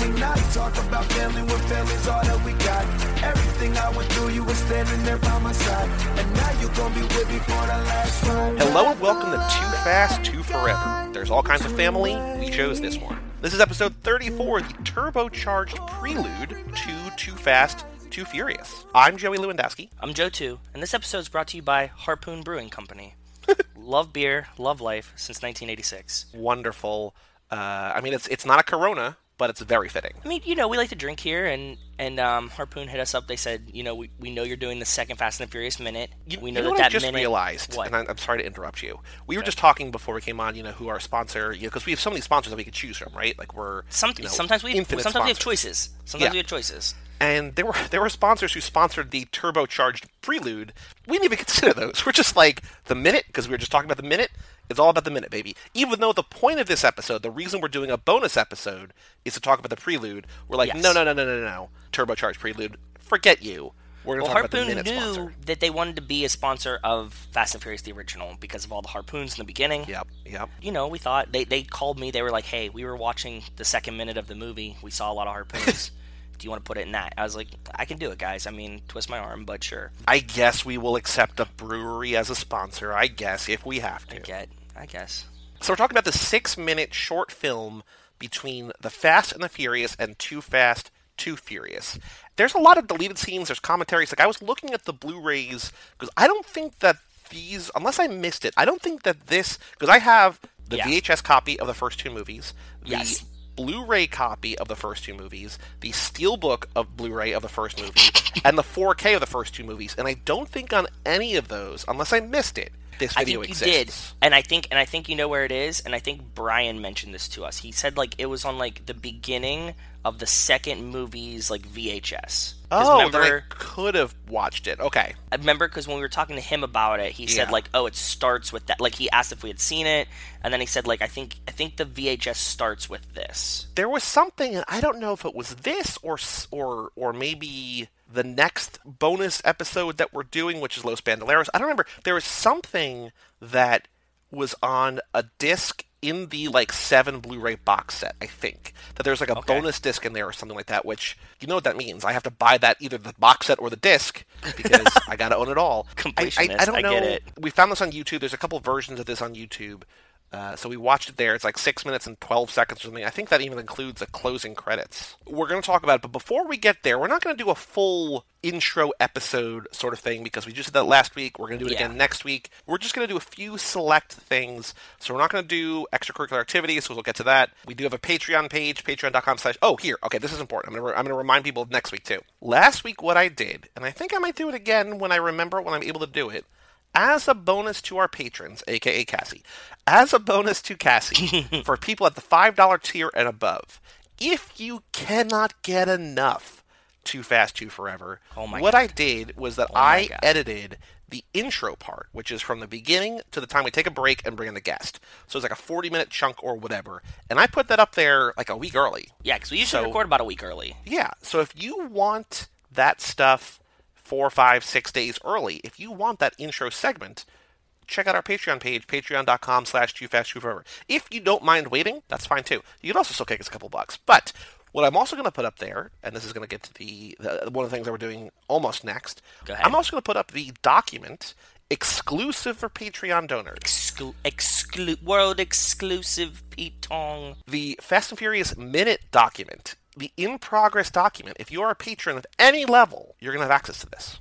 me not talk about family when family's all that we got. Everything I went through, you were standing there by my side. And now you gon' be with me for the last ride. Hello and welcome to Too Fast, Too Forever. There's all kinds of family. We chose this one. This is episode 34, the turbocharged prelude to Too Fast, Too Furious. I'm Joey Lewandowski. I'm Joe too, and this episode is brought to you by Harpoon Brewing Company. love beer, love life since 1986. Wonderful. Uh, I mean, it's it's not a Corona, but it's very fitting. I mean, you know, we like to drink here, and and um, Harpoon hit us up. They said, you know, we, we know you're doing the second Fast and the Furious minute. You, we you know, know that what that I just minute. realized, What? and I, I'm sorry to interrupt you. We were just talking before we came on, you know, who our sponsor, you know, because we have so many sponsors that we could choose from, right? Like we're Some, you know, sometimes we sometimes we have choices. Sometimes Yeah. we have choices. and there were there were sponsors who sponsored the turbocharged prelude. We didn't even consider those. We're just like the minute because we were just talking about the minute. It's all about the minute, baby. Even though the point of this episode, the reason we're doing a bonus episode is to talk about the prelude. We're like, Yes. no, no, no, no, no, no, turbocharged prelude. Forget you. We're Well, going to talk about the Harpoon minute knew sponsor. that they wanted to be a sponsor of Fast and Furious the original because of all the harpoons in the beginning. Yep, yep. You know, we thought they they called me. They were like, "Hey, we were watching the second minute of the movie. We saw a lot of harpoons. Do you want to put it in that?" I was like, "I can do it, guys. I mean, twist my arm, but sure. I guess we will accept a brewery as a sponsor. I guess if we have to. I get. I guess." So we're talking about the six-minute short film between The Fast and the Furious and Too Fast, Too Furious. There's a lot of deleted scenes. There's commentaries. Like I was looking at the Blu-rays because I don't think that these, unless I missed it, I don't think that this because I have the Yeah. VHS copy of the first two movies, the Yes. Blu-ray copy of the first two movies, the Steelbook of Blu-ray of the first movie, and the 4K of the first two movies. And I don't think on any of those, unless I missed it, this I video think you exists. did, and I think and I think you know where it is, and I think Brian mentioned this to us. He said like it was on like the beginning of the second movie's like VHS. Oh, remember, then I could have watched it. Okay. I remember because when we were talking to him about it, he said like, "Oh, it starts with that." Like he asked if we had seen it, and then he said like, "I think I think the VHS starts with this." There was something, and I don't know if it was this or or or maybe the next bonus episode that we're doing, which is Los Bandoleros. I don't remember. There was something that was on a disc in the like seven Blu-ray box set. I think that there's like a Okay. bonus disc in there or something like that. Which you know what that means? I have to buy that either the box set or the disc because I got to own it all. I, I, I don't I know. We found this on YouTube. There's a couple versions of this on YouTube. Uh, so we watched it there. It's like six minutes and 12 seconds or something. I think that even includes the closing credits. We're going to talk about it, but before we get there, we're not going to do a full intro episode sort of thing because we just did that last week. We're going to do it Yeah. again next week. We're just going to do a few select things. So we're not going to do extracurricular activities, so we'll get to that. We do have a Patreon page, patreon.com slash. Oh, here. Okay, this is important. I'm going to I'm going to remind people of next week too. Last week, what I did, and I think I might do it again when I remember when I'm able to do it as a bonus to our patrons, aka Cassie, as a bonus to Cassie, for people at the $5 tier and above, if you cannot get enough Too Fast, Too Forever, Oh what I did was that oh my I God. edited the intro part, which is from the beginning to the time we take a break and bring in the guest. So it's like a 40 minute chunk or whatever. And I put that up there like a week early. Yeah, because we usually So- record about a week early. Yeah. So if you want that stuff four, five, six days early, if you want that intro segment, check out our Patreon page, patreon.com slash too fast too forever. If you don't mind waiting, that's fine too. You can also still kick us a couple bucks. But what I'm also going to put up there, and this is going to get to the, the one of the things that we're doing almost next. I'm also going to put up the document exclusive for Patreon donors. Exclu- exclu- world exclusive Pete Tong. the Fast and Furious minute document, the in progress document. If you are a patron of any level, you're going to have access to this.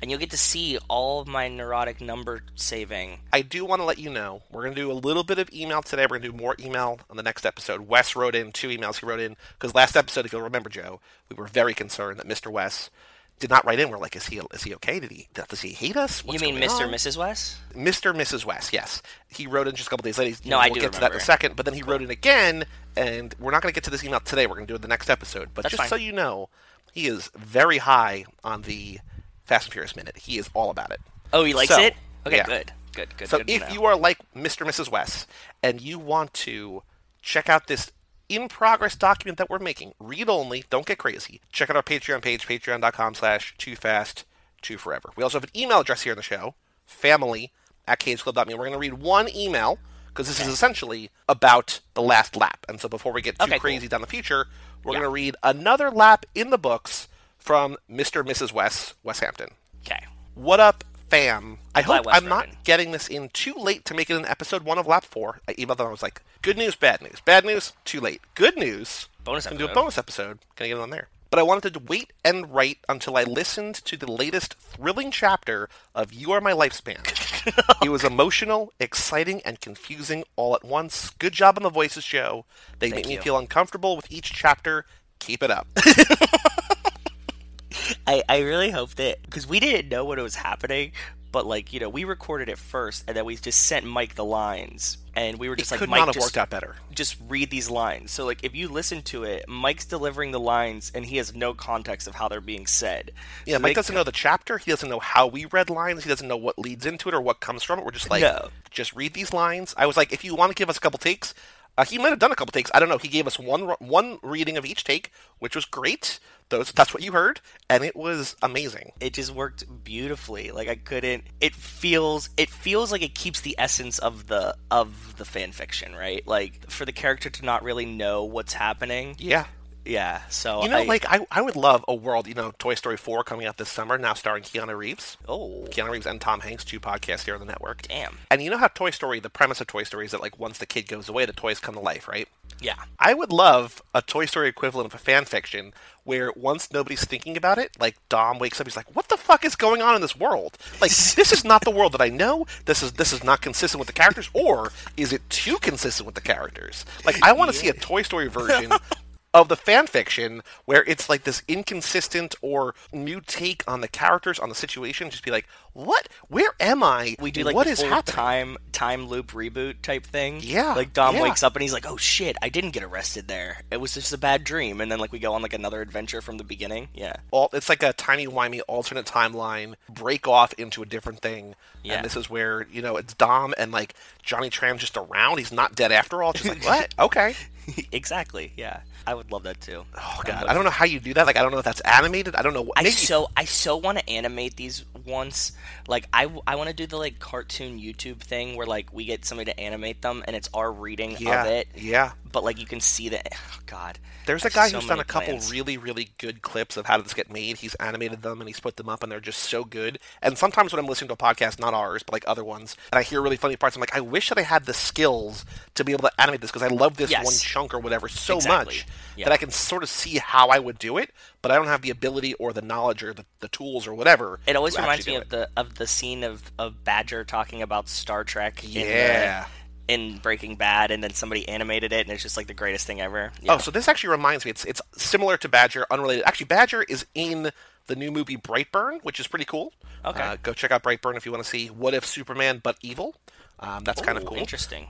And you'll get to see all of my neurotic number saving. I do want to let you know we're going to do a little bit of email today. We're going to do more email on the next episode. Wes wrote in two emails he wrote in because last episode, if you'll remember, Joe, we were very concerned that Mr. Wes did not write in. We're like, is he is he okay? Did he does he hate us? What's you mean Mr. on? and Mrs. West? Mr. and Mrs. West, yes. He wrote in just a couple days later. You No, know, I we'll do get to that in a second. But then he wrote in again, and we're not going to get to this email today. We're going to do it the next episode. But That's just fine. so you know, he is very high on the Fast and Furious minute. He is all about it. Oh, he likes So, it? Okay, yeah. good. Good, good. So good if you are like Mr. and Mrs. West and you want to check out this in progress document that we're making, read only, don't get crazy. Check out our Patreon page, patreon.com slash too fast, too forever. We also have an email address here in the show, family at cageclub.me. We're going to read one email because this is essentially about the last lap. And so before we get too Okay, cool. crazy down the future, we're Yeah. going to read another lap in the books from Mr. and Mrs. West, West Hampton. Okay. What up, fam? I hope I'm not getting this in too late to make it an episode one of lap four. I emailed them. I was like, good news, bad news. Bad news, too late. Good news, Bonus gonna do a episode. bonus episode. Gonna get it on there. But I wanted to wait and write until I listened to the latest thrilling chapter of You Are My Lifespan. it was emotional, exciting, and confusing all at once. Good job on the voices, Joe. They Thank make me feel uncomfortable with each chapter. Keep it up. I, I really hope that because we didn't know what was happening, but like you know we recorded it first and then we just sent Mike the lines and we were it just like could Mike not have just, worked out better. just read these lines. So like if you listen to it, Mike's delivering the lines and he has no context of how they're being said. Yeah, So Mike doesn't know the chapter. He doesn't know how we read lines. He doesn't know what leads into it or what comes from it. We're just like, No. just read these lines. I was like, if you want to give us a couple takes, uh, he might have done a couple takes. I don't know. He gave us one one reading of each take, which was great. Those that's what you heard, and it was amazing. it just worked beautifully. Like I couldn't. It feels. It feels like it keeps the essence of the of the fan fiction, right? Like for the character to not really know what's happening. Yeah. Yeah. So You know, I, like I, I would love a world. You know, Toy Story four coming out this summer, now starring Keanu Reeves. oh Keanu Reeves and Tom Hanks, two podcasts here on the network. damn. And you know how Toy Story, the premise of Toy Story is that like once the kid goes away, the toys come to life, right? Yeah. I would love a Toy Story equivalent of a fan fiction where once nobody's thinking about it, like Dom wakes up, he's like, "What the fuck is going on in this world? Like, this is not the world that I know. This is this is not consistent with the characters, or is it too consistent with the characters? Like, I want to see a Toy Story version." Of the fan fiction, where it's like this inconsistent or new take on the characters, on the situation, just be like, "What? Where am I? We do like what is happening?" time time loop reboot type thing. Yeah, Like Dom yeah. wakes up and he's like, "Oh shit, I didn't get arrested there. It was just a bad dream." And then like we go on like another adventure from the beginning. Yeah. all it's like a timey wimey alternate timeline break off into a different thing Yeah. and this is where you know it's dom and like johnny tran's just around he's not dead after all just like what okay exactly. Yeah. I would love that too. oh god i don't know how you do that like i don't know if that's animated i don't know what I so I so want to animate these once. Like I, I want to do the like cartoon YouTube thing where like we get somebody to animate them and it's our reading yeah of it. yeah But like you can see that. Oh, God. there's a guy so who's done a couple plans. really really good clips of how this get made he's animated them and he's put them up and they're just so good and sometimes when i'm listening to a podcast not ours but like other ones and i hear really funny parts i'm like i wish that i had the skills to be able to animate this because i love this Yes. one chunk or whatever so Exactly. much Yeah. that i can sort of see how i would do it but i don't have the ability or the knowledge or the, the tools or whatever It always reminds me of the of the scene of, of Badger talking about Star Trek. in the- Yeah. In, Breaking Bad, and then somebody animated it, and it's just like the greatest thing ever. Yeah. Oh, so this actually reminds me. It's it's similar to Badger, unrelated. Actually, Badger is in the new movie Brightburn, which is pretty cool. Okay. Uh, go check out Brightburn if you want to see what if Superman but evil. Um, that's kind of cool. Interesting.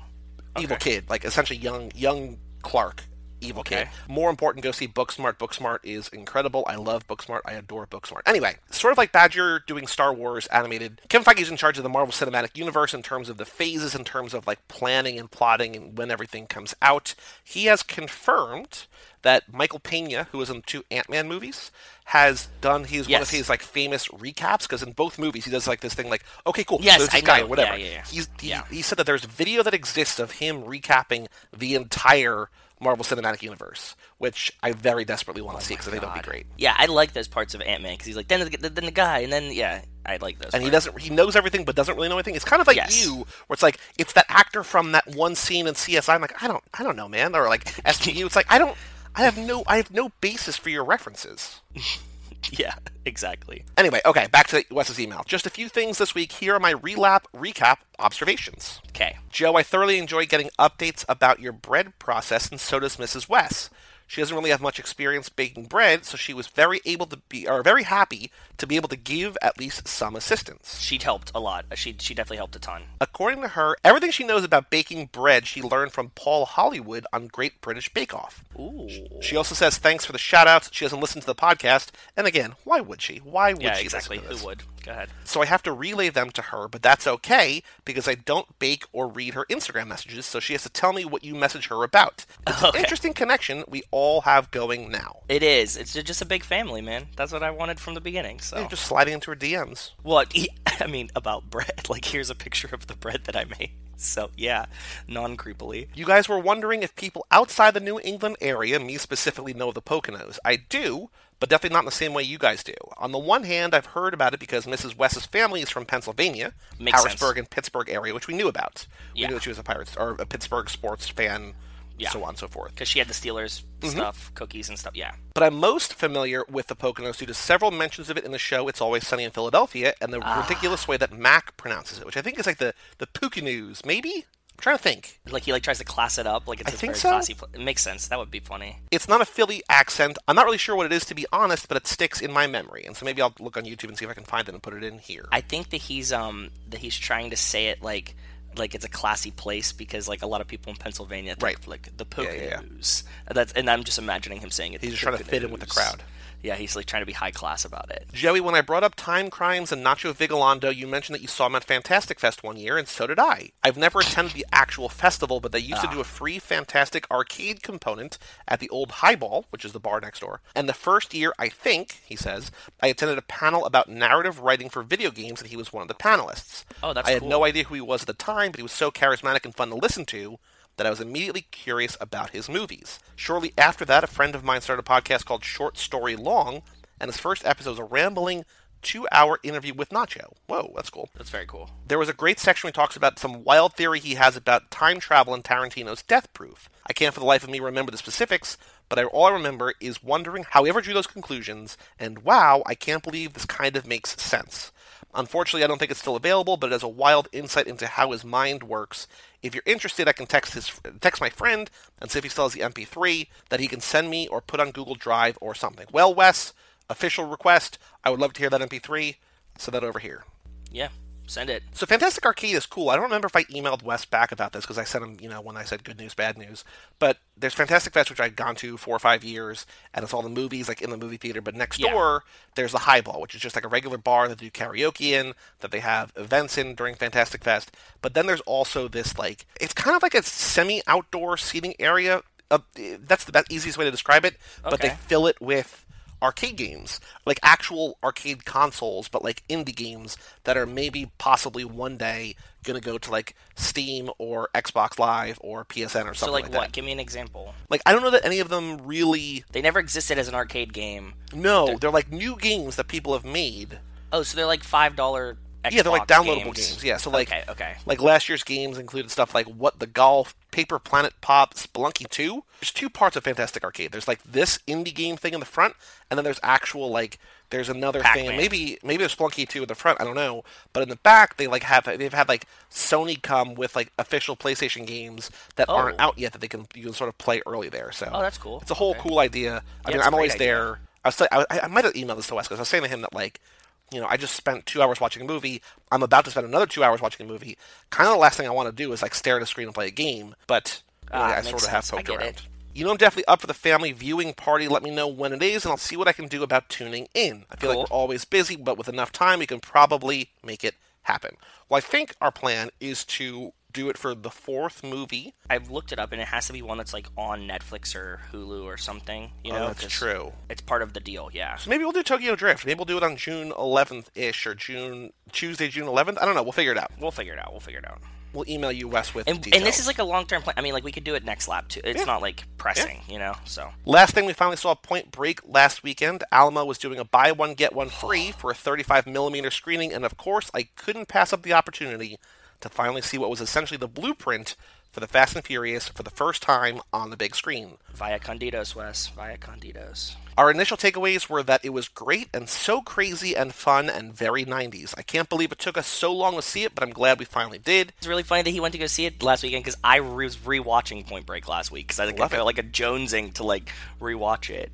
Evil Okay. kid, like essentially young young Clark. Evil kid. More important, go see Booksmart. Booksmart is incredible. I love Booksmart. I adore Booksmart. Anyway, sort of like Badger doing Star Wars animated. Kevin Feige is in charge of the Marvel Cinematic Universe in terms of the phases, in terms of like planning and plotting and when everything comes out. He has confirmed that Michael Pena, who was in two Ant Man movies, has done his one of his like famous recaps because in both movies he does like this thing like okay cool Yes, so there's I guy know. whatever Yeah, yeah, yeah. he's he, Yeah. he said that there's video that exists of him recapping the entire Marvel Cinematic Universe, which I very desperately want to oh see because I think that would be great. Yeah, I like those parts of Ant Man because he's like then the, then the guy, and then yeah, I like those. And he doesn't he knows everything but doesn't really know anything. It's kind of like Yes. you, where it's like it's that actor from that one scene in CSI. I'm like I don't I don't know, man. Or like SVU. It's like I don't I have no I have no basis for your references. Yeah, exactly. Anyway, okay, back to Wes's email. Just a few things this week. Here are my relap recap observations. Okay. Joe, I thoroughly enjoy getting updates about your bread process, and so does Mrs. Wes. She doesn't really have much experience baking bread, so she was very able to be, or very happy to be able to give at least some assistance. She helped a lot. She she definitely helped a ton. According to her, everything she knows about baking bread she learned from Paul Hollywood on Great British Bake Off. Ooh. She also says thanks for the shout outs. She doesn't listen to the podcast. And again, why would she? Why would Yeah, she? exactly. Who would? Go ahead. So I have to relay them to her, but that's okay because I don't bake or read her Instagram messages, so she has to tell me what you message her about. It's an interesting connection we all have going now. It is. It's just a big family, man. That's what I wanted from the beginning. So, You're just sliding into her DMs. well, I mean, about bread. Like, here's a picture of the bread that I made. So yeah, non creepily. You guys were wondering if people outside the New England area, me specifically, know the Poconos. I do, but definitely not in the same way you guys do. On the one hand, I've heard about it because Mrs. West's family is from Pennsylvania, Makes Harrisburg sense. and Pittsburgh area, which we knew about. We Yeah. knew that she was a Pirates or a Pittsburgh sports fan, Yeah. so on and so forth. Because she had the Steelers Mm-hmm. stuff, cookies and stuff. Yeah. But I'm most familiar with the Poconos due to several mentions of it in the show It's Always Sunny in Philadelphia and the Ah. ridiculous way that Mac pronounces it, which I think is like the, the Poconos, maybe? I'm trying to think. Like he like tries to class it up, like it's I a think very so. classy. Pl- it makes sense. That would be funny. It's not a Philly accent. I'm not really sure what it is to be honest, but it sticks in my memory. And so maybe I'll look on YouTube and see if I can find it and put it in here. I think that he's um that he's trying to say it like like it's a classy place because like a lot of people in Pennsylvania think Right. like the Yeah, yeah, yeah. Poconos. That's and I'm just imagining him saying it. He's just trying to fit in with the crowd. Yeah, he's like trying to be high class about it. Joey, when I brought up Timecrimes and Nacho Vigalondo, you mentioned that you saw him at Fantastic Fest one year, and so did I. I've never attended the actual festival, but they used to do ah. a free Fantastic arcade component at the old Highball, which is the bar next door. And the first year, I think, he says, I attended a panel about narrative writing for video games, and he was one of the panelists. Oh, that's I had no idea who he was at the time, but he was so charismatic and fun to listen to that I was immediately curious about his movies. Shortly after that, a friend of mine started a podcast called Short Story Long, and his first episode was a rambling two hour interview with Nacho. Whoa, that's cool. That's very cool. There was a great section where he talks about some wild theory he has about time travel and Tarantino's Death Proof. I can't for the life of me remember the specifics, but I, all I remember is wondering how he ever drew those conclusions, and wow, I can't believe this kind of makes sense. Unfortunately, I don't think it's still available, but it has a wild insight into how his mind works. If you're interested, I can text his text my friend and see if he still has the MP3 that he can send me or put on Google Drive or something. Well, Wes, official request. I would love to hear that MP3. Send that over here. Yeah, send it. So Fantastic Arcade is cool. I don't remember if I emailed Wes back about this because I sent him, you know, when I said good news, bad news. But there's Fantastic Fest, which I'd gone to four or five years, and it's all the movies like in the movie theater. But next Yeah. door, there's the Highball, which is just like a regular bar that they do karaoke in, that they have events in during Fantastic Fest. But then there's also this like it's kind of like a semi-outdoor seating area. Uh, that's the best, easiest way to describe it. But they fill it with arcade games, like actual arcade consoles, but like indie games that are maybe possibly one day gonna go to like Steam or Xbox Live or PSN or something So like, like what? that. Give me an example. Like I don't know that any of them really. They never existed as an arcade game. No, they're like new games that people have made. Oh, so they're like five dollar. Yeah, they're like downloadable games. Yeah, so like okay, okay. like last year's games included stuff like What the Golf, Paper Planet Pop, Spelunky 2. There's two parts of Fantastic Arcade. There's like this indie game thing in the front, and then there's actual like there's another Pac-Man. thing. Maybe maybe there's Spelunky 2 in the front. I don't know, but in the back they like have they've had like Sony come with like official PlayStation games that aren't Oh. out yet that they can you can sort of play early there. So Oh, that's cool. It's a whole Okay. cool idea. I Yeah, mean, I'm always idea. there. I was I, I might have emailed this to Wes because I was saying to him that like you know, I just spent two hours watching a movie. I'm about to spend another two hours watching a movie. Kind of the last thing I want to do is like stare at a screen and play a game. But Ah, I sort of have poked around. it. You know, I'm definitely up for the family viewing party. Let me know when it is, and I'll see what I can do about tuning in. I feel Cool. like we're always busy, but with enough time, we can probably make it happen. Well, I think our plan is to do it for the fourth movie. I've looked it up, and it has to be one that's like on Netflix or Hulu or something. You Oh, know, that's 'cause true. It's part of the deal. Yeah. So maybe we'll do Tokyo Drift. Maybe we'll do it on June 11th ish or June Tuesday, June 11th. I don't know. We'll figure it out. We'll figure it out. We'll figure it out. We'll email you, Wes, with And, details. and this is like a long term plan. I mean, like we could do it next lap too. It's Yeah. not like pressing, you know. So Last thing we finally saw Point Break last weekend. Alamo was doing a buy one get one free for a 35 millimeter screening, and of course, I couldn't pass up the opportunity to finally see what was essentially the blueprint for the Fast and Furious for the first time on the big screen. vaya con Dios, Wes. Vaya con Dios. Our initial takeaways were that it was great and so crazy and fun and very 90s. I can't believe it took us so long to see it, but I'm glad we finally did. It's really funny that he went to go see it last weekend because I was rewatching Point Break last week because I like, I felt like a jonesing to like rewatch it.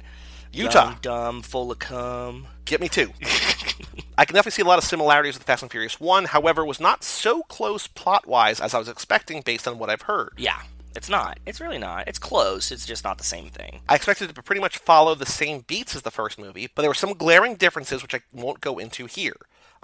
Utah. Young, dumb, full of cum. Get me too. I can definitely see a lot of similarities with the Fast and Furious 1, however, was not so close plot wise as I was expecting based on what I've heard. Yeah, it's not. It's really not. It's close. It's just not the same thing. I expected it to pretty much follow the same beats as the first movie, but there were some glaring differences which I won't go into here.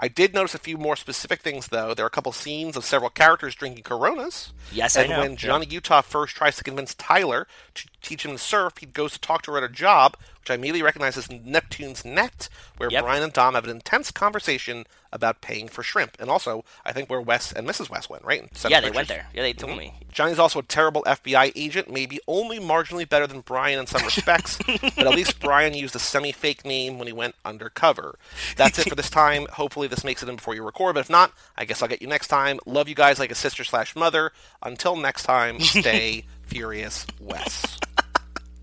I did notice a few more specific things, though. There are a couple scenes of several characters drinking Coronas. Yes, I and know. when Johnny Utah first tries to convince Tyler to teach him to surf, he goes to talk to her at a job, which I immediately recognize as Neptune's Net, where Yep. Brian and Dom have an intense conversation about paying for shrimp, and also I think where Wes and Mrs. West went, right? Yeah, they pictures. went there. Yeah, they told mm-hmm. me. Johnny's also a terrible FBI agent, maybe only marginally better than Brian in some respects, but at least Brian used a semi fake name when he went undercover. That's it for this time. Hopefully, this makes it in before you record, but if not, I guess I'll get you next time. Love you guys like a sister slash mother. Until next time, stay furious, Wes.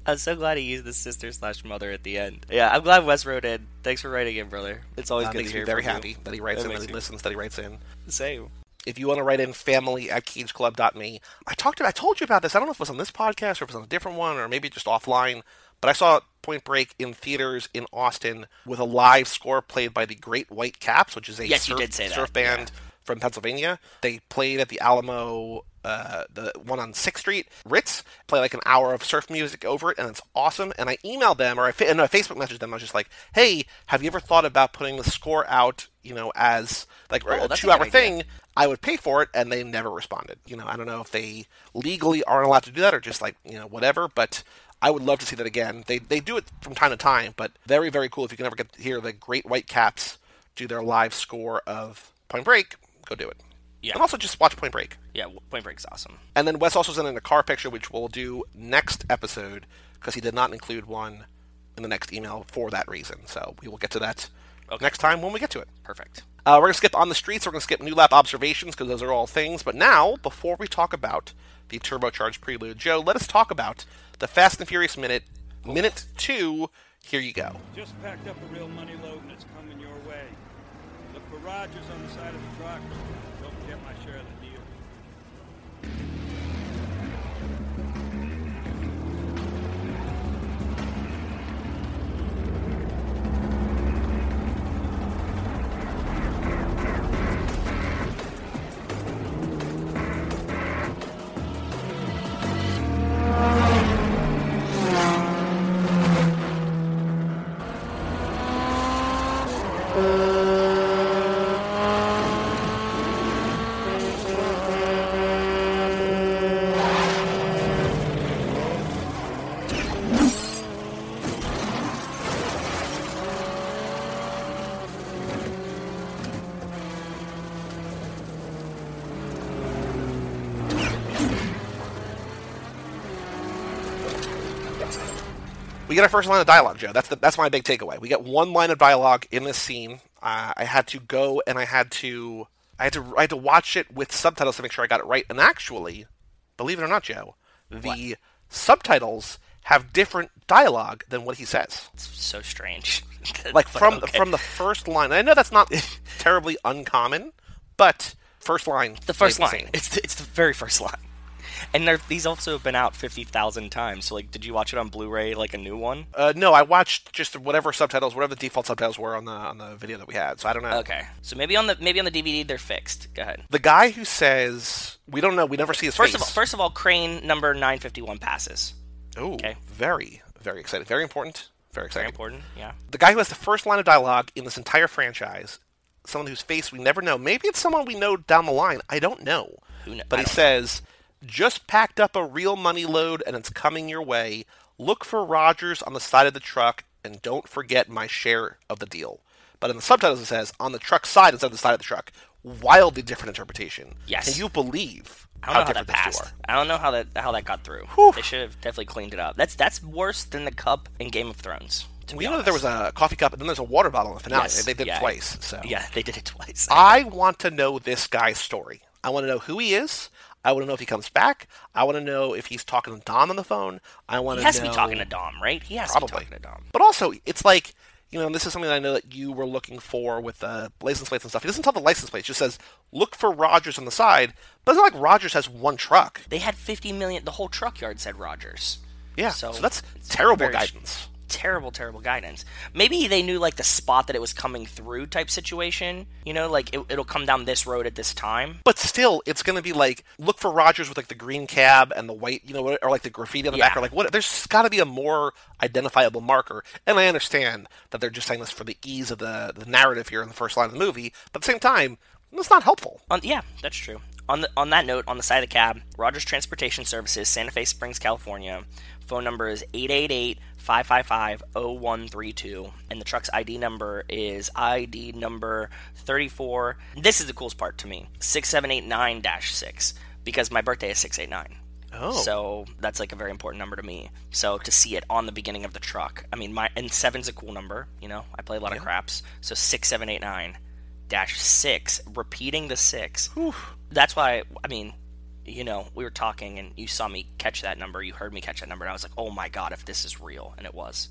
I'm so glad he used the sister slash mother at the end. Yeah, I'm glad Wes wrote in. Thanks for writing in, brother. It's always That good to hear very from you. happy that he writes That in, that he listens, that he writes in. Same. if you want to write in family at cageclub.me. I talked about, I told you about this. I don't know if it was on this podcast or if it was on a different one or maybe just offline, but I saw Point Break in theaters in Austin with a live score played by the Great White Caps, which is a Yes, surf, surf band from Pennsylvania. They played at the Alamo, uh, the one on Sixth Street, Ritz. Play like an hour of surf music over it, and it's awesome. And I emailed them or I, fa- no, I Facebook messaged them. I was just like, "Hey, have you ever thought about putting the score out? You know, as like Oh, a two-hour thing?" I would pay for it, and they never responded. You know, I don't know if they legally aren't allowed to do that or just like you know whatever, but. I would love to see that again. They they do it from time to time, but very very cool. If you can ever get to hear the Great White Caps do their live score of Point Break, go do it. Yeah. And also just watch Point Break. Yeah, Point Break's awesome. And then Wes also sent in a car picture, which we'll do next episode because he did not include one in the next email for that reason. So we will get to that Okay. next time when we get to it. Perfect. Uh, we're going to skip on the streets. We're going to skip new lap observations because those are all things. But now, before we talk about the turbocharged prelude, Joe, let us talk about the Fast and Furious minute, minute two. Here you go. Just packed up a real money load and it's coming your way. Look for Rogers on the side of the truck. Share of the deal. We get our first line of dialogue, Joe. That's the that's my big takeaway. We get one line of dialogue in this scene. Uh, I had to go and I had to I had to I had to watch it with subtitles to make sure I got it right. And actually, believe it or not, Joe, the subtitles have different dialogue than what he says. It's so strange. Like from okay. from the first line. I know that's not terribly uncommon, but first line. the first line. It's the, it's the very first line. And these also have been out fifty thousand times. So like, did you watch it on Blu-ray, like a new one? Uh, no, I watched just whatever subtitles, whatever the default subtitles were on the on the video that we had. So I don't know. Okay, so maybe on the maybe on the DVD they're fixed. Go ahead. The guy who says we don't know, we never see his First face. of all, first of all, crane number nine fifty one passes. Ooh, okay. very, very exciting. Very important. Very exciting. Very important. Yeah. The guy who has the first line of dialogue in this entire franchise, someone whose face we never know. Maybe it's someone we know down the line. I don't know. Who But he says, "Just packed up a real money load, and it's coming your way. Look for Rogers on the side of the truck, and don't forget my share of the deal." But in the subtitles, it says on the truck side instead of the side of the truck. Wildly different interpretation. Yes. Can you believe I don't know how different that these passed. are? I don't know how that how that got through. Whew. They should have definitely cleaned it up. That's that's worse than the cup in Game of Thrones. We know that there was a coffee cup, and then there's a water bottle in the finale. Yes, They did it twice. So Yeah, they did it twice. I want to know this guy's story. I want to know who he is. I want to know if he comes back. I want to know if he's talking to Dom on the phone. I want to. he has know... to be talking to Dom, right? He has Probably. to be talking to Dom. But also, it's like, you know, and this is something that I know that you were looking for with uh, license plates and stuff. He doesn't tell the license plates. Just says, look for Rogers on the side. But it's not like Rogers has one truck. They had 50 million. The whole truck yard said Rogers. Yeah, So, so, that's terrible very- guidance. Terrible, terrible guidance. Maybe they knew like the spot that it was coming through type situation. You know, like it, it'll come down this road at this time. But still, it's going to be like look for Rogers with like the green cab and the white, you know, or like the graffiti on the back, or like what? There's got to be a more identifiable marker. And I understand that they're just saying this for the ease of the the narrative here in the first line of the movie, but at the same time, it's not helpful. On, yeah, that's true. On the, on that note, on the side of the cab, Rogers Transportation Services, Santa Fe Springs, California, Phone number is 888 555 0132. And the truck's ID number is ID number 34. This is the coolest part to me 6789 6, because my birthday is 689. Oh. So that's like a very important number to me. So to see it on the beginning of the truck, I mean, my and seven's a cool number. You know, I play a lot of craps. So six, seven, eight, nine, dash six, repeating the six. Whew. That's why I mean, you know, we were talking and you saw me catch that number. You heard me catch that number, and I was like, oh my god, if this is real, and it was.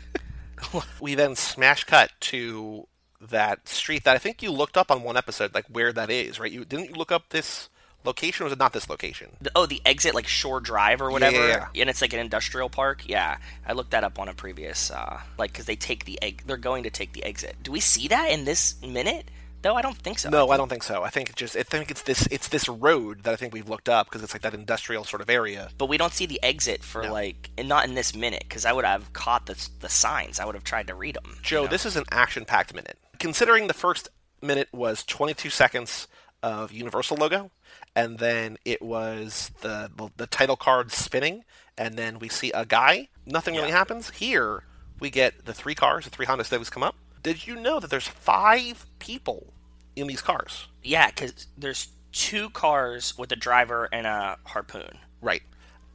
we then smash cut to that street that I think you looked up on one episode, like where that is, right? You didn't you look up this location, or was it not this location? The, oh, the exit like Shore Drive or whatever, yeah, and it's like an industrial park. Yeah, I looked that up on a previous, uh, like, because they take the egg. They're going to take the exit. Do we see that in this minute? Though I don't think so. No, I don't think so. I think it just I think it's this it's this road that I think we've looked up because it's like that industrial sort of area. but we don't see the exit for No. like, and not in this minute because I would have caught the the signs. I would have tried to read them. Joe, this is an action-packed minute. Considering the first minute was 22 seconds of Universal logo, and then it was the the, the title card spinning, and then we see a guy. Nothing really happens. Here we get the three cars, the three Honda Civics come up. Did you know that there's five people in these cars? yeah, because there's two cars with a driver and a harpoon. Right.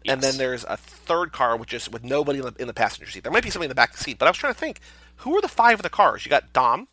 And then there's a third car with just with nobody in the, in the passenger seat. There might be somebody in the back seat, but I was trying to think, who are the five of the cars? You got Dom,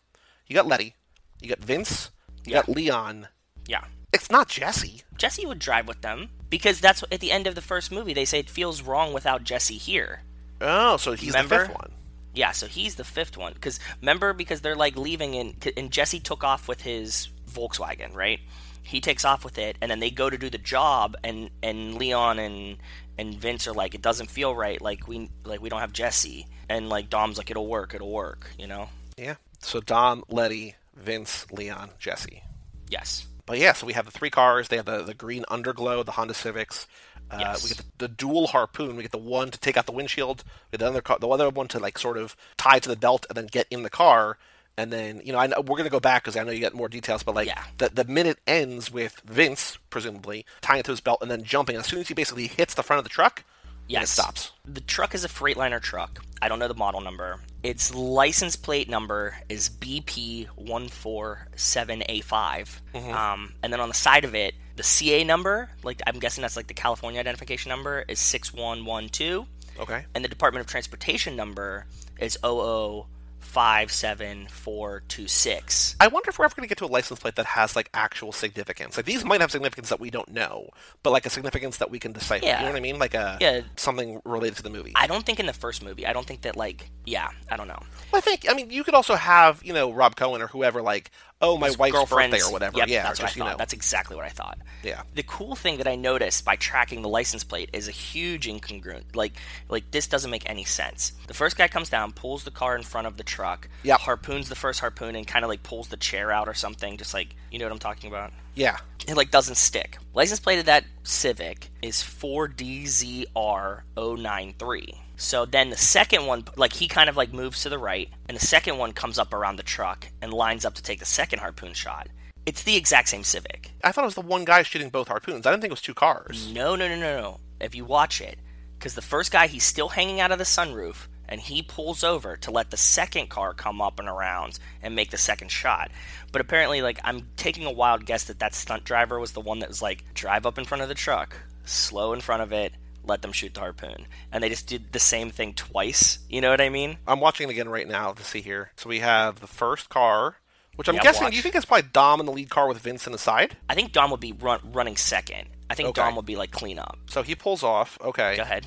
you got Letty, you got Vince, you got Leon. Yeah. It's not Jesse. Jesse would drive with them because that's what, at the end of the first movie they say it feels wrong without Jesse here. Oh, so he's the Remember? fifth one. Yeah, so he's the fifth one. Because remember, because they're like leaving, and and Jesse took off with his Volkswagen, right? He takes off with it, and then they go to do the job, and and Leon and and Vince are like, it doesn't feel right. Like we like we don't have Jesse, and like Dom's like, it'll work, it'll work, you know? Yeah. So Dom, Letty, Vince, Leon, Jesse. Yes. But yeah, so we have the three cars. They have the, the green underglow, the Honda Civics. Uh, Yes. We get the, the dual harpoon. We get the one to take out the windshield. We get the other car, the other one to like sort of tie to the belt and then get in the car. And then you know, I know, we're gonna go back because I know you got more details. But like Yeah. the the minute ends with Vince presumably tying it to his belt and then jumping. As soon as he basically hits the front of the truck, Yes. it stops. The truck is a Freightliner truck. I don't know the model number. Its license plate number is BP147A5. Mm-hmm. Um, and then on the side of it, the CA number, like I'm guessing that's like the California identification number, is 6112. Okay. And the Department of Transportation number is 0057426. I wonder if we're ever going to get to a license plate that has like actual significance. Like these might have significance that we don't know, but like a significance that we can decipher. Yeah. You know what I mean? Like a Yeah. something related to the movie. I don't think in the first movie. I don't think that like yeah, I don't know. Well, I think I mean you could also have you know Rob Cohen or whoever like oh my wife's girlfriend's- birthday or whatever. Yep, yeah, that's what I you thought. know. That's exactly what I thought. Yeah. The cool thing that I noticed by tracking the license plate is a huge incongruent. Like, like this doesn't make any sense. The first guy comes down, pulls the car in front of the truck, Yep. harpoons the first harpoon, and kind of like pulls the chair out or something. Just like you know what I'm talking about. yeah. It like doesn't stick. License plate of that Civic is 4DZR093. So then the second one, like he kind of like moves to the right, and the second one comes up around the truck and lines up to take the second harpoon shot. It's the exact same Civic. I thought it was the one guy shooting both harpoons. I didn't think it was two cars. No, no, no, no, no. If you watch it, because the first guy he's still hanging out of the sunroof, and he pulls over to let the second car come up and around and make the second shot. But apparently, like I'm taking a wild guess that that stunt driver was the one that was like drive up in front of the truck, slow in front of it, let them shoot the harpoon, and they just did the same thing twice. You know what I mean? I'm watching it again right now to see here. So we have the first car, which I'm Yeah, guessing. watch. Do you think it's probably Dom in the lead car with Vince in the side? I think Dom would be run, running second. I think Okay. Dom would be like clean up. So he pulls off. Okay. Go ahead.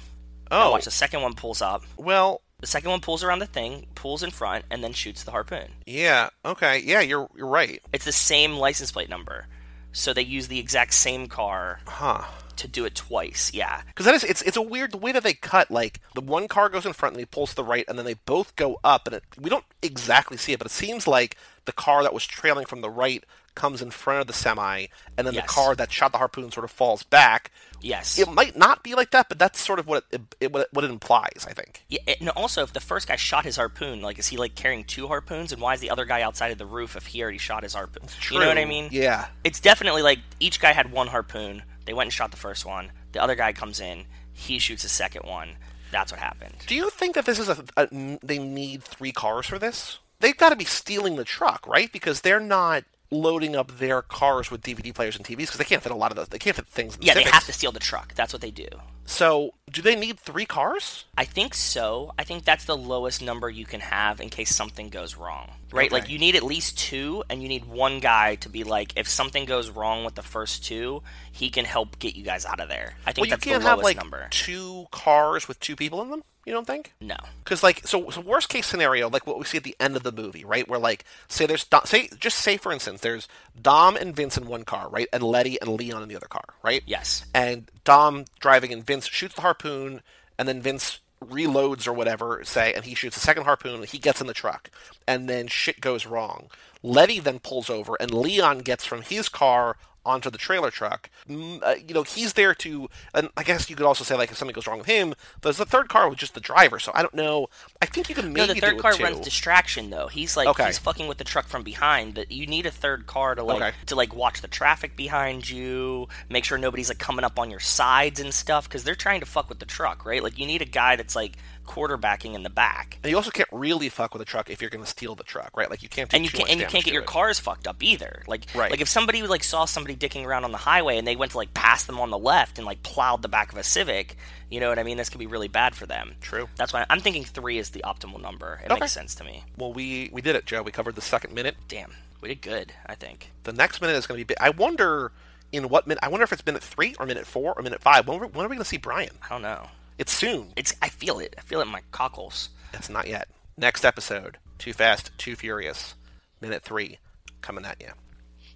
Now Oh, watch the second one pulls up. well, The second one pulls around the thing, pulls in front, and then shoots the harpoon. yeah. Okay. Yeah, you're you're right. It's the same license plate number. So they use the exact same car Huh. To do it twice. Yeah. Because that is, it's it's a weird the way that they cut. Like the one car goes in front and he pulls to the right, and then they both go up, and it, we don't exactly see it, but it seems like the car that was trailing from the right comes in front of the semi, and then Yes. the car that shot the harpoon sort of falls back. Yes. It might not be like that, but that's sort of what it, it, what, it what it implies. I think. Yeah, and also, if the first guy shot his harpoon, like, is he like carrying two harpoons? And why is the other guy outside of the roof if he already shot his harpoon? You know what I mean? Yeah. It's definitely like each guy had one harpoon. They went and shot the first one. The other guy comes in, He shoots a second one. That's what happened. Do you think that this is a, a they need three cars for this? They've got to be stealing the truck, right? Because they're not loading up their cars with DVD players and TVs because they can't fit a lot of those. They can't fit things. In the Yeah, they have to steal the truck. That's what they do. So, do they need three cars? I think so. I think that's the lowest number you can have in case something goes wrong. Right? Okay. Like you need at least two and you need one guy to be like if something goes wrong with the first two, he can help get you guys out of there. I think Well, you can't the have like number. two cars with two people in them. You don't think? No. Because like, so, so worst case scenario, like what we see at the end of the movie, right? Where like, say there's Dom, say just say for instance, there's Dom and Vince in one car, right, and Letty and Leon in the other car, right? Yes. And Dom driving and Vince shoots the harpoon, and then Vince reloads or whatever, say, and he shoots a second harpoon, and he gets in the truck, and then shit goes wrong. Letty then pulls over, and Leon gets from his car onto the trailer truck. Uh, you know, he's there to, and I guess you could also say like if something goes wrong with him, there's the third car with just the driver. So I don't know. I think you can maybe No, the third car runs distraction though. He's like Okay. he's fucking with the truck from behind. That you need a third car to like Okay. to like watch the traffic behind you, make sure nobody's like coming up on your sides and stuff because they're trying to fuck with the truck, right? Like you need a guy that's like quarterbacking in the back. And you also can't really fuck with a truck if you're going to steal the truck, right? Like you can't. Do and you can't and you can't get your it. cars fucked up either. Like Right. like if somebody like saw somebody dicking around on the highway and they went to like pass them on the left and like plowed the back of a Civic, you know what I mean? This could be really bad for them. True. That's why I'm thinking three is the optimal number. It Okay. makes sense to me. Well, we we did it, Joe. We covered the second minute. Damn, we did good. I think. The next minute is going to be. Big. I wonder in what minute. I wonder if it's minute three or minute four or minute five. When, are- when are we going to see Brian? I don't know. It's soon. It's I feel it. I feel it in my cockles. It's not yet. Next episode: Too Fast, Too Furious. Minute three, coming at you.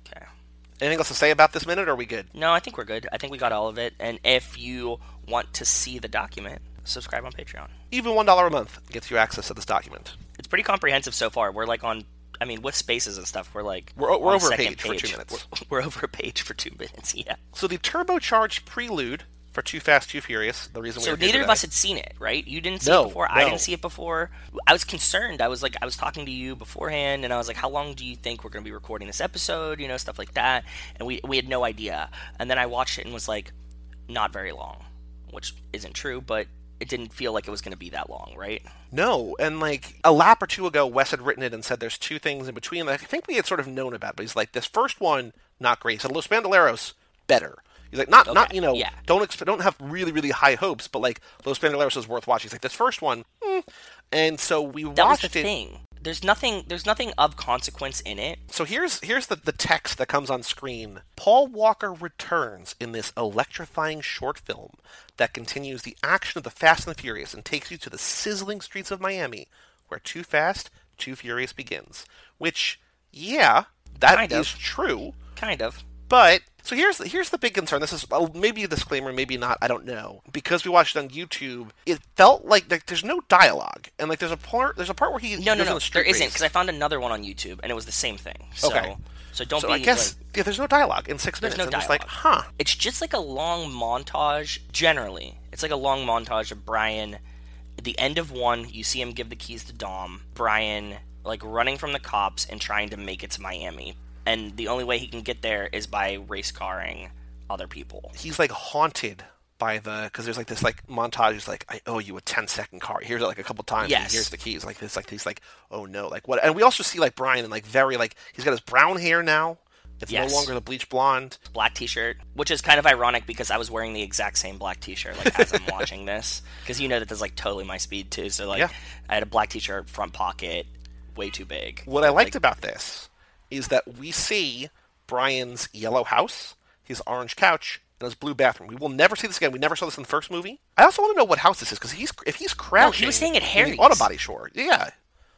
Okay. Anything else to say about this minute? Or are we good? No, I think we're good. I think we got all of it. And if you want to see the document, subscribe on Patreon. Even one dollar a month gets you access to this document. It's pretty comprehensive so far. We're like on. I mean, with spaces and stuff, we're like We're we're over a second page for two minutes. We're, we're over a page for two minutes. Yeah. So the turbocharged prelude for Too Fast, Too Furious. The reason So neither of us had seen it, right? You didn't see No, it before. I didn't see it before. I was concerned. I was like, I was talking to you beforehand, and I was like, how long do you think we're going to be recording this episode? You know, stuff like that. And we we had no idea. And then I watched it and was like, not very long, which isn't true, but it didn't feel like it was going to be that long, right? No, and like a lap or two ago, Wes had written it and said there's two things in between that I think we had sort of known about. But he's like, this first one, not great. He said Los Bandoleros, better. He's like, not not you know, yeah. don't exp- don't have really really high hopes, but like Los Bandoleros is worth watching. He's like, this first one, hmm. and so we That was watched the it. thing. There's nothing. There's nothing of consequence in it. So here's here's the, the text that comes on screen. Paul Walker returns in this electrifying short film that continues the action of the Fast and the Furious and takes you to the sizzling streets of Miami, where Too Fast, Too Furious begins. Which, yeah, that Kind is of. true. Kind of. But so here's the, here's the big concern. This is well, maybe a disclaimer, maybe not. I don't know because we watched it on YouTube. It felt like like there's no dialogue, and like there's a part there's a part where he No, no, no. the There isn't because I found another one on YouTube and it was the same thing. So, Okay. So don't so be. I guess like- yeah, there's no dialogue in six There's minutes. no I'm just like, dialogue. huh? It's just like a long montage. Generally, it's like a long montage of Brian. At the end of one, you see him give the keys to Dom. Brian like running from the cops and trying to make it to Miami, and the only way he can get there is by race carring other people. He's like haunted by the because there's like this like montage. He's like, I owe you a 10 second car. Here's it like a couple times. and Yes. here's the keys. Like this. Like he's like, oh no. Like what? And we also see like Brian and like very like he's got his brown hair now. It's Yes. no longer the bleach blonde. Black T-shirt, which is kind of ironic because I was wearing the exact same black T-shirt like as I'm watching this, because you know that that's like totally my speed too. So like, Yeah. I had a black T-shirt, front pocket, way too big. What I liked Like, about this is that we see Brian's yellow house, his orange couch, and his blue bathroom. We will never see this again. We never saw this in the first movie. I also want to know what house this is because he's if he's crouching. was staying at in Harry's. the auto body shore. Yeah,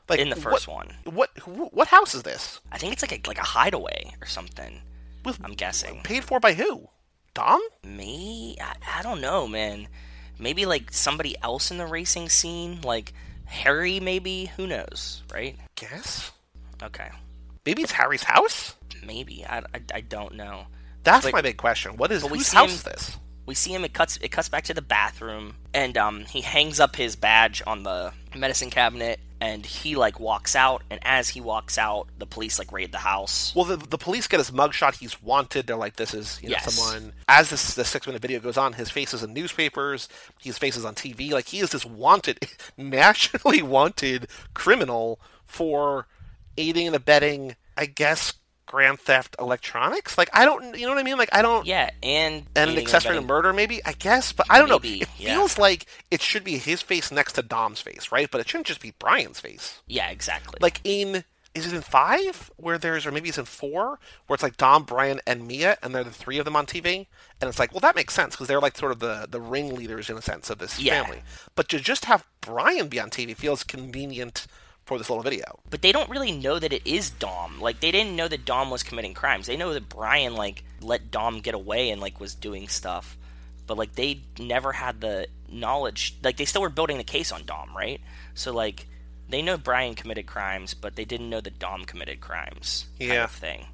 like In the first what, one. What wh- what house is this? I think it's like a like a hideaway or something. With I'm guessing. paid for by who? Dom? Me? I, I don't know, man. Maybe like somebody else in the racing scene, like Harry. Maybe who knows, right? Guess. Okay, Maybe it's Harry's house. maybe I, I, I don't know. That's But- my big question. What is whose house him- this? We see him. It cuts. It cuts back to the bathroom, and um, he hangs up his badge on the medicine cabinet. and he like walks out, and as he walks out, the police like raid the house. Well, the, the police get his mugshot. He's wanted. They're like, this is you know Yes. someone. As this the six minute video goes on, his face is in newspapers. His face is on TV. Like he is this wanted, nationally wanted criminal for aiding and abetting. I guess grand theft electronics. Like I don't, you know what I mean? Like I don't. Yeah, and And an accessory to murder, maybe I guess, but I don't know. Maybe, It yeah. feels like it should be his face next to Dom's face, right? But it shouldn't just be Brian's face Yeah, exactly. like in is it in five where there's or maybe it's in four where it's like Dom, Brian, and Mia, and they're the three of them on TV, and it's like, well, that makes sense because they're like sort of the the ringleaders in a sense of this Yeah. family. But to just have Brian be on TV feels convenient for this little video. But they don't really know that it is Dom. Like they didn't know that Dom was committing crimes. They know that Brian like let Dom get away and like was doing stuff. But like they never had the knowledge. Like they still were building the case on Dom, right? So like they know Brian committed crimes, but they didn't know that Dom committed crimes. Kind Yeah. of thing.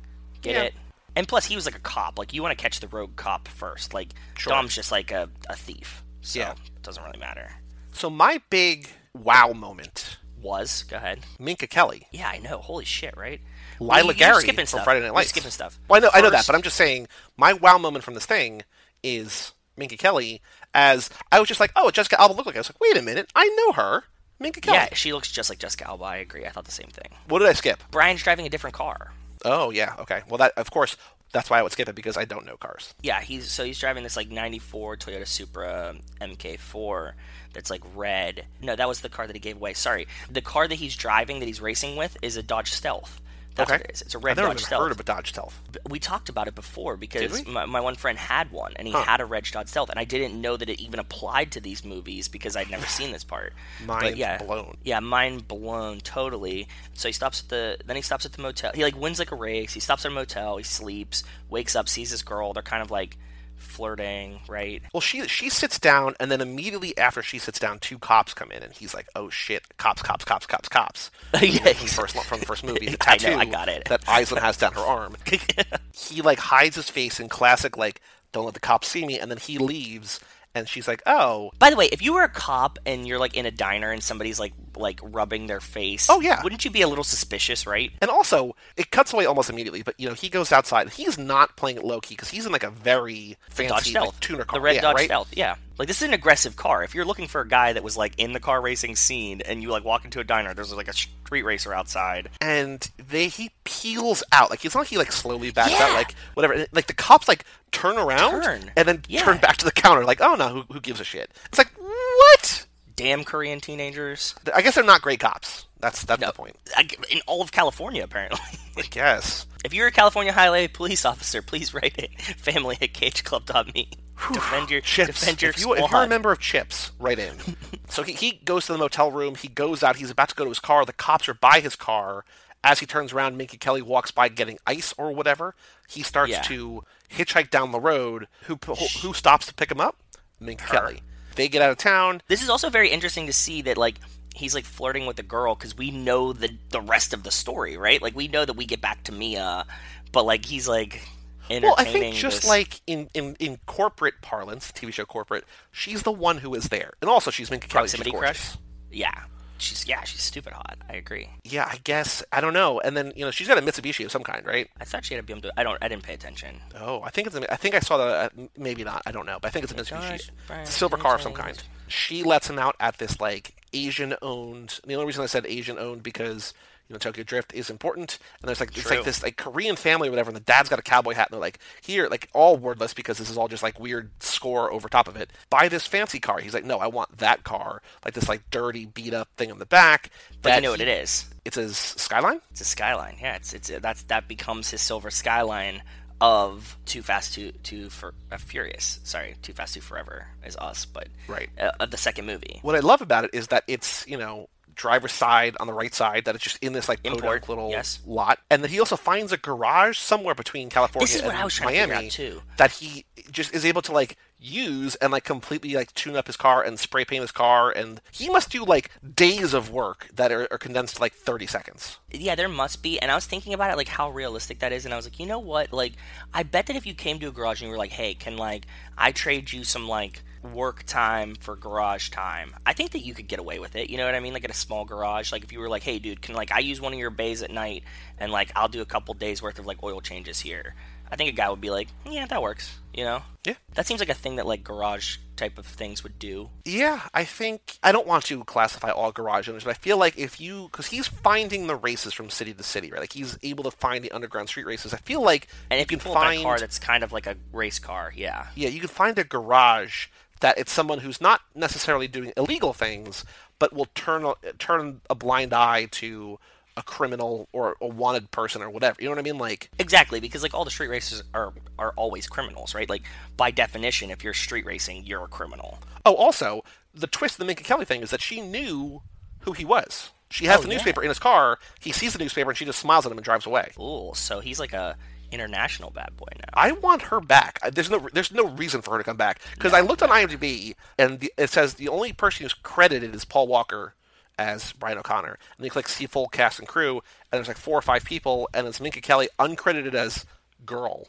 Get Yeah. it? And plus, he was like a cop. Like you want to catch the rogue cop first. Like Sure. Dom's just like a, a thief. So Yeah. it doesn't really matter. So my big wow moment, Was go ahead. Minka Kelly, Yeah, I know. Holy shit, right? Lila You- you're Gary skipping from stuff. Friday Night Lights. skipping stuff. Well, I know, I know that, but I'm just saying my wow moment from this thing is Minka Kelly. As I was just like, oh, Jessica Alba looked like. I was like, wait a minute, I know her, Minka Kelly. Yeah, she looks just like Jessica Alba. I agree. I thought the same thing. What did I skip? Brian's driving a different car. Oh yeah, okay. Well, that of course that's why I would skip it because I don't know cars. Yeah, he's so he's driving this like '94 Toyota Supra MK4 that's like red. No, that was the car that he gave away. Sorry, the car that he's driving that he's racing with is a Dodge Stealth. That's okay, what it is. It's a I've red never Dodge even Stealth. heard of a Dodge Stealth. we talked about it before because Did we? my, my one friend had one and he Huh. had a red Dodge Stealth and I didn't know that it even applied to these movies because I'd never seen this part. Mind but yeah, blown. Yeah, mind blown totally. So he stops at the then he stops at the motel. He like wins like a race. He stops at a motel. He sleeps, wakes up, sees this girl. They're kind of like flirting, right? Well, she she sits down, and then immediately after she sits down, two cops come in, and he's like, "Oh shit, cops, cops, cops, cops, cops." Yeah, from the first from the first movie, the I tattoo know, I got it. that Island has down her arm. he like hides his face in classic like, "Don't let the cops see me," and then he leaves, and she's like, "Oh, By the way, if you were a cop and you're like in a diner and somebody's like like rubbing their face, Oh, yeah. wouldn't you be a little suspicious, right? And also, it cuts away almost immediately. But you know, he goes outside. He's not playing it low key because he's in like a very Dodge fancy Stealth, like, tuner car. the red yeah, Dodge right? Stealth. Yeah, like this is an aggressive car. If you're looking for a guy that was like in the car racing scene, and you like walk into a diner, there's like a street racer outside. And they he peels out. Like it's not like he like slowly backs Yeah. out. Like whatever. Like the cops like turn around Turn. and then Yeah. turn back to the counter. Like oh no, who, who gives a shit? It's like what? Damn Korean teenagers. I guess they're not great cops. That's that's No. the point. I- In all of California, apparently. I guess. if you're a California Highway police officer, please write it. Family at cageclub.me. defend your Chips. defend your if, you, you're a member of Chips, right in. so he, he goes to the motel room. He goes out. He's about to go to his car. The cops are by his car. As he turns around, Minka Kelly walks by getting ice or whatever. He starts Yeah. to hitchhike down the road. Who who, who stops to pick him up? Minka Kelly. They get out of town. This is also very interesting to see that like he's like flirting with the girl because we know the the rest of the story, right? Like we know that we get back to Mia, but like he's like entertaining. Well, I think just this- like in, in, in corporate parlance, TV show corporate, she's the one who is there, and also she's Minka Kelly. Proximity crush. Yeah, she's yeah she's stupid hot. I agree. Yeah, I guess I don't know. And then you know she's got a Mitsubishi of some kind, right? I thought she had a BMW. I don't. I didn't pay attention. Oh, I think it's. A, I think I saw the. Uh, maybe not. I don't know, but I think it's a Mitsubishi. Gosh, It's a silver car of some kind. She lets him out at this like Asian-owned. The only reason I said Asian-owned because you know Tokyo Drift is important, and there's like it's like this like Korean family or whatever, and the dad's got a cowboy hat, and they're like here, like all wordless because this is all just like weird score over top of it. Buy this fancy car. He's like, no, I want that car, like this like dirty beat up thing in the back. But you know what he- it is? It's his Skyline. It's a Skyline. Yeah, it's it's that's that becomes his silver Skyline of Too Fast Too Too for uh, Furious. Sorry, Too Fast Too Forever is us, but Right. uh, of the second movie. what I love about it is that it's you know driver's side on the right side that it's just in this like Import, little yes. lot and then he also finds a garage somewhere between California is and I was trying to Miami too. that he just is able to like use and like completely like tune up his car and spray paint his car and he must do like days of work that are, are condensed to like 30 seconds Yeah, there must be. And I was thinking about it, like how realistic that is, and I was like, you know what? Like, I bet that if you came to a garage and you were like, "Hey, can like I trade you some like work time for garage time. I think that you could get away with it. You know what I mean? Like at a small garage. Like if you were like, hey, dude, can like I use one of your bays at night and like I'll do a couple days worth of like oil changes here. I think a guy would be like, yeah, that works. You know? Yeah. That seems like a thing that like garage type of things would do. Yeah, I think I don't want to classify all garage owners, but I feel like if you because he's finding the races from city to city, right? Like he's able to find the underground street races. I feel like And if you can pull find a car that's kind of like a race car, yeah. yeah, you can find a garage that it's someone who's not necessarily doing illegal things, but will turn a, turn a blind eye to a criminal or a wanted person or whatever. You know what I mean? Like Exactly, because like all the street racers are are always criminals, right? Like by definition, if you're street racing, you're a criminal. oh, also the twist of the Minka Kelly thing is that she knew who he was. She has Oh, the yeah. newspaper in his car. He sees the newspaper and she just smiles at him and drives away. Ooh, so he's like a international bad boy now. I want her back. There's no there's no reason for her to come back because I looked on IMDb and the, it says the only person who's credited is Paul Walker as Brian O'Connor, and you click see full cast and crew, and there's like four or five people, and it's Minka Kelly uncredited as girl.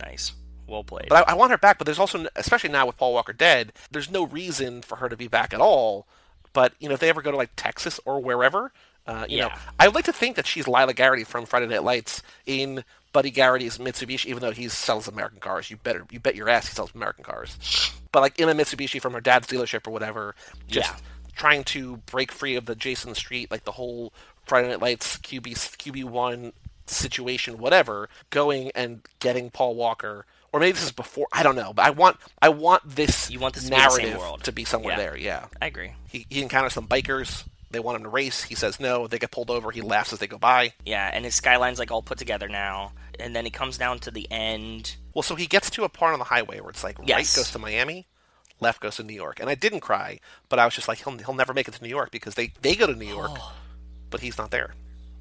Nice, well played. But I, I want her back. But there's also, especially now with Paul Walker dead, there's no reason for her to be back at all. But you know, if they ever go to like Texas or wherever, uh, you know, I would like to think that she's Lila Garrity from Friday Night Lights in Buddy Garrity's Mitsubishi, even though he sells American cars. You better, you bet your ass he sells American cars. But like in a Mitsubishi from her dad's dealership or whatever, just Yeah. trying to break free of the Jason Street, like the whole Friday Night Lights QB QB one situation, whatever, going and getting Paul Walker, or maybe this is before. I don't know, but I want I want this You want this to be narrative world. to be somewhere Yeah. there. Yeah, I agree. he, he encounters some bikers. They want him to race. He says no. They get pulled over. He laughs as they go by. Yeah, and his skyline's like all put together now, and then he comes down to the end. Well, so he gets to a part on the highway where it's like Yes. right goes to Miami, left goes to New York, and I didn't cry, but I was just like he'll he'll never make it to New York because they they go to New York, oh. but he's not there,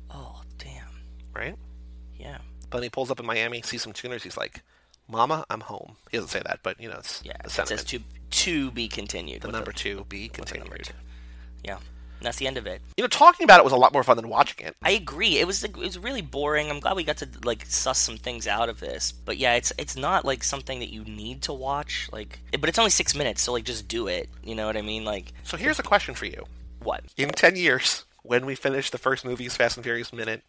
Oh damn. right? Yeah. But then he pulls up in Miami, sees some tuners. He's like, "Mama, I'm home." He doesn't say that, but you know, it's Yeah. the It says to to be continued. the number a- two be with a number continued. two. Yeah. And that's the end of it. You know, talking about it was a lot more fun than watching it. I agree. It was it was really boring. I'm glad we got to like suss some things out of this. But yeah, it's it's not like something that you need to watch. Like, but it's only six minutes, so like just do it. You know what I mean? Like, So here's a question for you: what? In ten years, when we finish the first movie's Fast and Furious minute,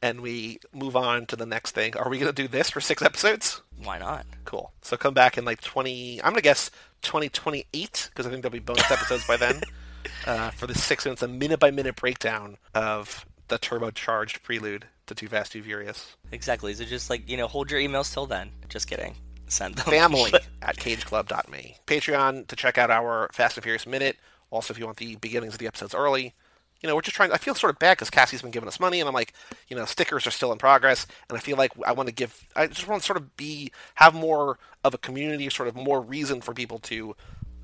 and we move on to the next thing, are we going to do this for six episodes? Why not? Cool. So come back in like 20, I'm going to guess 2028, because I think there'll be bonus episodes by then, uh, for the six minutes, a minute by minute breakdown of the turbocharged prelude to Too Fast, Too Furious. Exactly. So just like you know, hold your emails till then. Just kidding. Send them. Family at cageclub.me. Patreon to check out our Fast and Furious minute. Also, if you want the beginnings of the episodes early. You know, we're just trying. I feel sort of bad because Cassie's been giving us money, and I'm like, you know, stickers are still in progress, and I feel like I want to give. I just want to sort of be have more of a community, sort of more reason for people to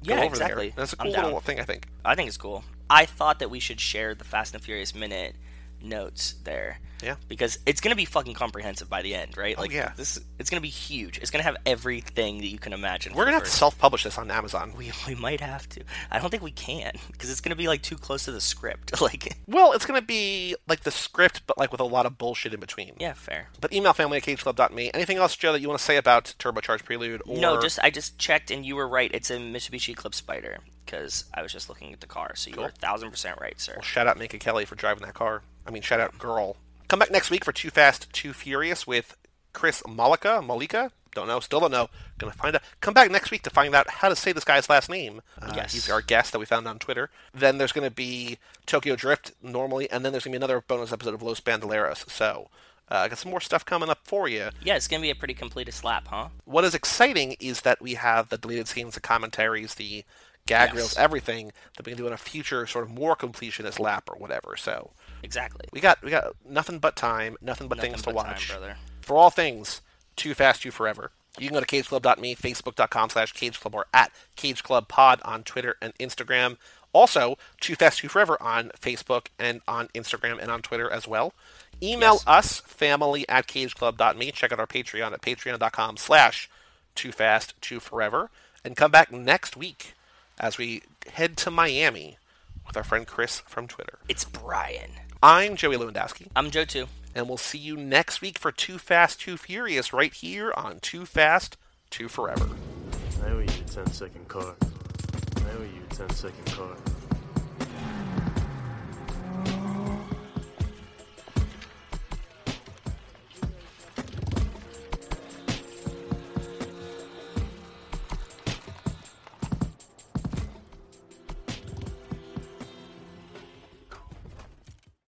Yeah, over exactly. there. That's a cool little thing, I think. I think it's cool. I thought that we should share the Fast and Furious minute notes there. Yeah. Because it's gonna be fucking comprehensive by the end, right? Oh, like Oh, yeah. this it's gonna be huge. It's gonna have everything that you can imagine. We're gonna have to self-publish this on Amazon. we, we might have to. I don't think we can because it's gonna be like too close to the script. Like, Well, it's gonna be like the script, but like with a lot of bullshit in between. yeah, fair. But email family at cageclub.me. Anything else, Joe, that you want to say about Turbocharged Prelude? Or... No, just I just checked and you were right. It's a Mitsubishi Eclipse Spyder because I was just looking at the car. So you were a thousand percent right, sir. Shout out Minka Kelly for driving that car. I mean, shout out girl. Come back next week for Too Fast, Too Furious with Chris Malika. Malika? Don't know. Still don't know. Gonna find out. Come back next week to find out how to say this guy's last name. Uh, Yes. He's our guest that we found on Twitter. Then there's gonna be Tokyo Drift normally, and then there's gonna be another bonus episode of Los Bandoleros. So, uh, I got some more stuff coming up for you. Yeah, it's gonna be a pretty complete slap, huh? What is exciting is that we have the deleted scenes, the commentaries, the gag Yes. reels, everything that we can do in a future sort of more completionist lap or whatever. So Exactly. we got we got nothing but time, nothing but Nothing things to but time, watch. brother. For all things, too fast, too forever. You can go to cageclub.me, facebook.com slash cageclub, or at cageclubpod on Twitter and Instagram. Also, Too Fast, Too Forever on Facebook and on Instagram and on Twitter as well. Email Yes. us, family at cageclub.me. Check out our Patreon at patreon.com slash too fast, too forever. And come back next week as we head to Miami with our friend Chris from Twitter. It's Brian. I'm Joey Lewandowski, I'm Joe too. and we'll see you next week for Too Fast, Too Furious right here on Too Fast, Too Forever. I owe you a 10 second car. owe you a 10 second car.